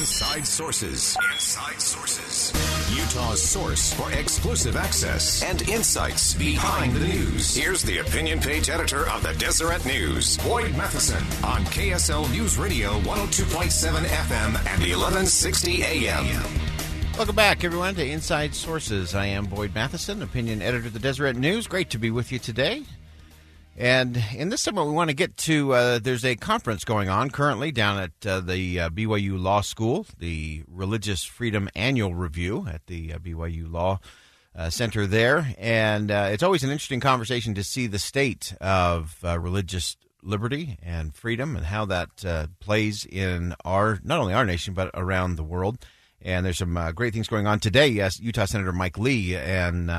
Inside Sources. Inside Sources. Utah's source for exclusive access and insights behind the news. Here's the opinion page editor of the Deseret News, Boyd Matheson, on KSL News Radio 102.7 FM and 1160 AM. Welcome back, everyone, to Inside Sources. I am Boyd Matheson, opinion editor of the Deseret News. Great to be with you today. And in this segment, we want to get to uh, there's a conference going on currently down at uh, the uh, BYU Law School, the Religious Freedom Annual Review at the uh, BYU Law uh, Center there. And uh, it's always an interesting conversation to see the state of religious liberty and freedom and how that plays in our, not only our nation, but around the world. And there's some great things going on today. Yes, Utah Senator Mike Lee and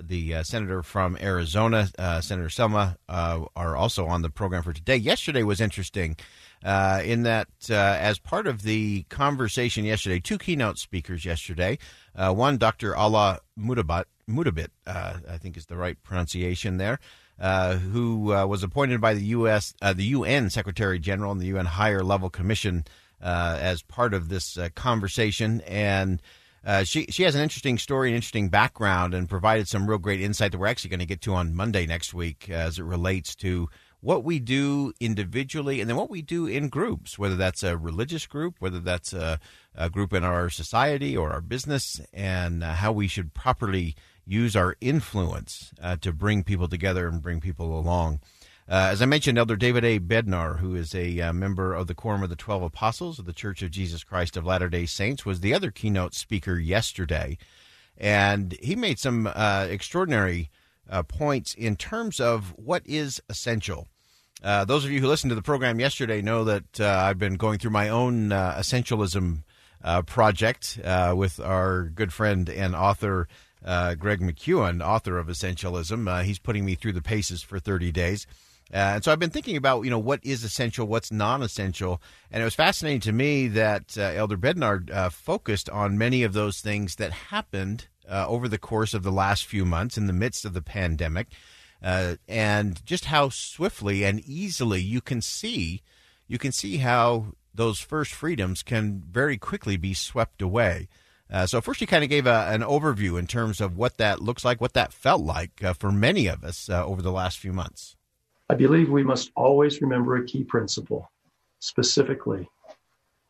the uh, senator from Arizona, uh, Senator Sinema, uh, are also on the program for today. Yesterday was interesting uh, in that, uh, as part of the conversation yesterday, two keynote speakers yesterday. Uh, one, Dr. Alaa Murabit, Murabit I think is the right pronunciation there. who was appointed by the U.S. the UN Secretary General and the UN Higher Level Commission as part of this conversation, and uh, she she has an interesting story, an interesting background, and provided some real great insight that we're actually going to get to on Monday next week as it relates to what we do individually and then what we do in groups, whether that's a religious group, whether that's a, a group in our society or our business, and uh, how we should properly use our influence uh, to bring people together and bring people along. Uh, as I mentioned, Elder David A. Bednar, who is a uh, member of the Quorum of the Twelve Apostles of the Church of Jesus Christ of Latter day Saints, was the other keynote speaker yesterday. And he made some uh, extraordinary uh, points in terms of what is essential. Uh, those of you who listened to the program yesterday know that uh, I've been going through my own essentialism project with our good friend and author. Greg McKeown, author of Essentialism. he's putting me through the paces for 30 days. Uh, and so I've been thinking about, you know, what is essential, what's non-essential, and it was fascinating to me that uh, Elder Bednar uh, focused on many of those things that happened uh, over the course of the last few months in the midst of the pandemic, uh, and just how swiftly and easily you can see, you can see how those first freedoms can very quickly be swept away. Uh, so first, you kind of gave a, an overview in terms of what that looks like, what that felt like for many of us over the last few months. I believe we must always remember a key principle. Specifically,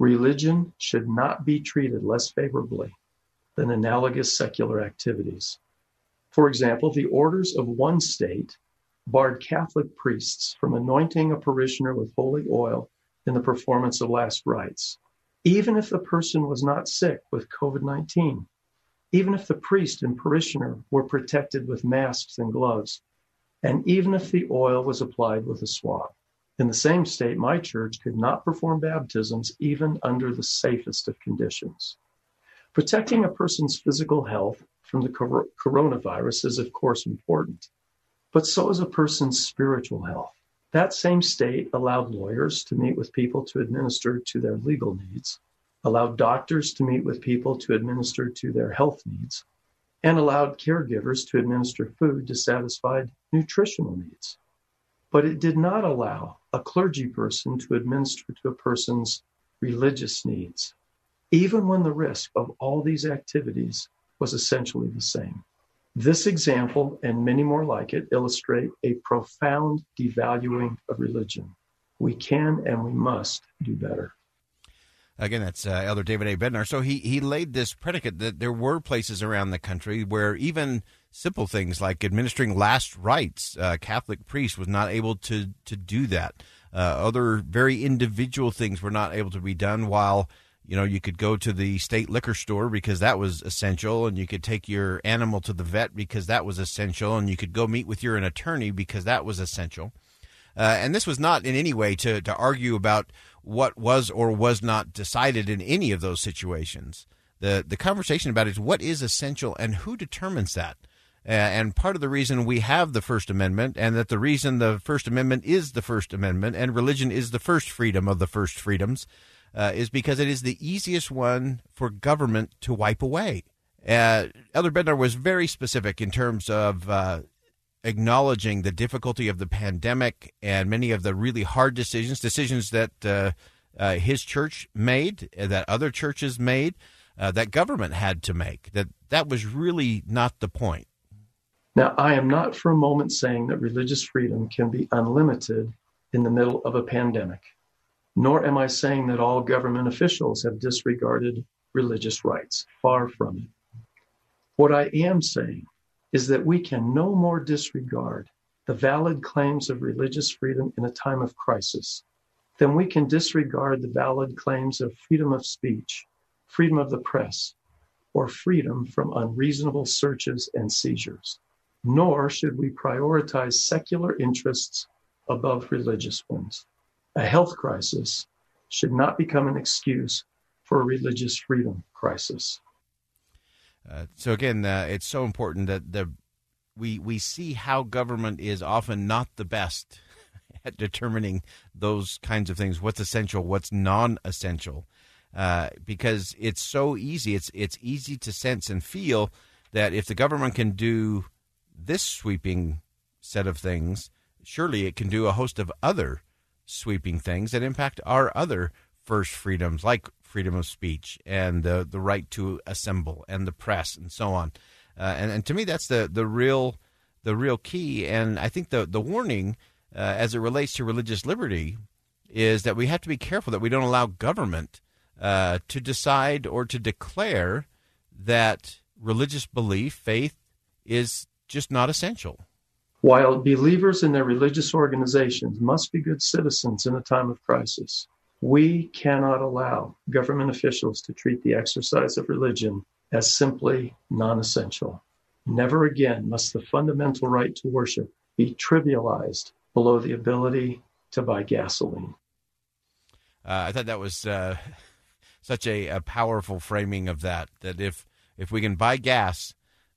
religion should not be treated less favorably than analogous secular activities. For example, the orders of one state barred Catholic priests from anointing a parishioner with holy oil in the performance of last rites, even if the person was not sick with COVID 19, even if the priest and parishioner were protected with masks and gloves, and even if the oil was applied with a swab. In the same state, my church could not perform baptisms even under the safest of conditions. Protecting a person's physical health from the coronavirus is, of course, important, but so is a person's spiritual health. That same state allowed lawyers to meet with people to administer to their legal needs, allowed doctors to meet with people to administer to their health needs, and allowed caregivers to administer food to satisfy nutritional needs. But it did not allow a clergy person to administer to a person's religious needs, even when the risk of all these activities was essentially the same. This example and many more like it illustrate a profound devaluing of religion. We can and we must do better. Again, that's uh, Elder David A. Bednar. So he, he laid this predicate that there were places around the country where even simple things like administering last rites, uh, Catholic priest was not able to, to do that. Uh, other very individual things were not able to be done while you know you could go to the state liquor store because that was essential and you could take your animal to the vet because that was essential and you could go meet with your an attorney because that was essential uh, and this was not in any way to, to argue about what was or was not decided in any of those situations. The the conversation about is what is essential and who determines that. Uh, and part of the reason we have the First Amendment, and that the reason the First Amendment is the First Amendment, and religion is the first freedom of the first freedoms, uh, is because it is the easiest one for government to wipe away. Uh, Elder Bednar was very specific in terms of uh, acknowledging the difficulty of the pandemic and many of the really hard decisions, decisions that uh, uh, his church made, that other churches made, uh, that government had to make. That that was really not the point. Now, I am not for a moment saying that religious freedom can be unlimited in the middle of a pandemic, nor am I saying that all government officials have disregarded religious rights. Far from it. What I am saying is that we can no more disregard the valid claims of religious freedom in a time of crisis than we can disregard the valid claims of freedom of speech, freedom of the press, or freedom from unreasonable searches and seizures. Nor should we prioritize secular interests above religious ones. A health crisis should not become an excuse for a religious freedom crisis. Uh, so again, uh, it's so important that the we we see how government is often not the best at determining those kinds of things. What's essential? What's non-essential? Uh, because it's so easy. It's it's easy to sense and feel that if the government can do this sweeping set of things, surely it can do a host of other sweeping things that impact our other first freedoms, like freedom of speech and the the right to assemble and the press and so on. Uh, and, and to me, that's the the real the real key. And I think the the warning uh, as it relates to religious liberty is that we have to be careful that we don't allow government uh, to decide or to declare that religious belief, faith, is just not essential. While believers in their religious organizations must be good citizens in a time of crisis, we cannot allow government officials to treat the exercise of religion as simply non essential. Never again must the fundamental right to worship be trivialized below the ability to buy gasoline. Uh, I thought that was uh, such a, a, powerful framing of that. That if if we can buy gas,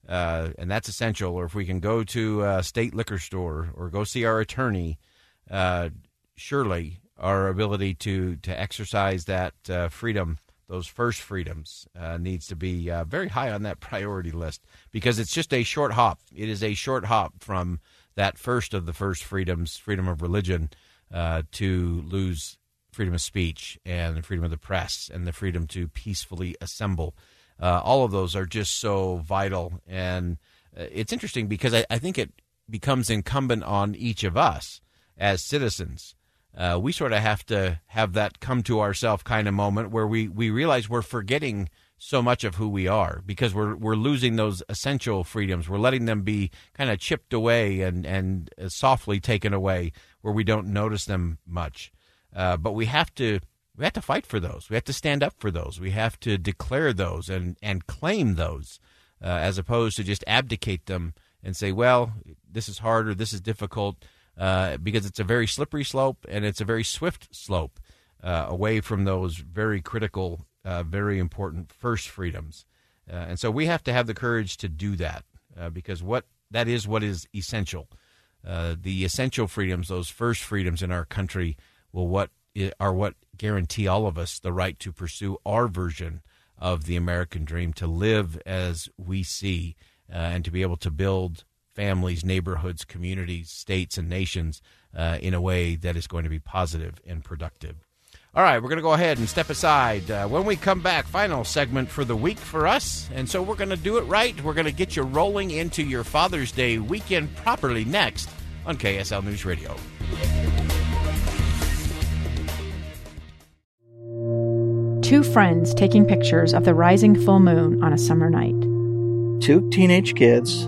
uh, and that's essential, or if we can go to a state liquor store or go see our attorney, uh, surely our ability to to exercise that uh, freedom, those first freedoms, uh, needs to be uh, very high on that priority list because it's just a short hop. It is a short hop from that first of the first freedoms, freedom of religion, uh, to lose freedom of speech and freedom of the press and the freedom to peacefully assemble. Uh, all of those are just so vital, and uh, it's interesting because I, I think it becomes incumbent on each of us as citizens uh, we sort of have to have that come to ourself kind of moment where we, we realize we're forgetting so much of who we are because we're we're losing those essential freedoms. We're letting them be kind of chipped away and and softly taken away where we don't notice them much. Uh, but we have to we have to fight for those. We have to stand up for those. We have to declare those and and claim those uh, as opposed to just abdicate them and say, well, this is hard or this is difficult uh, because it's a very slippery slope and it's a very swift slope uh, away from those very critical, uh, very important first freedoms. Uh, and so we have to have the courage to do that uh, because what that is what is essential. the essential freedoms, those first freedoms in our country, will what are what guarantee all of us the right to pursue our version of the American dream, to live as we see, and to be able to build families, neighborhoods, communities, states, and nations uh, in a way that is going to be positive and productive. All right, we're going to go ahead and step aside. Uh, when we come back, final segment for the week for us. And so we're going to do it right. We're going to get you rolling into your Father's Day weekend properly next on KSL News Radio. Two friends taking pictures of the rising full moon on a summer night. Two teenage kids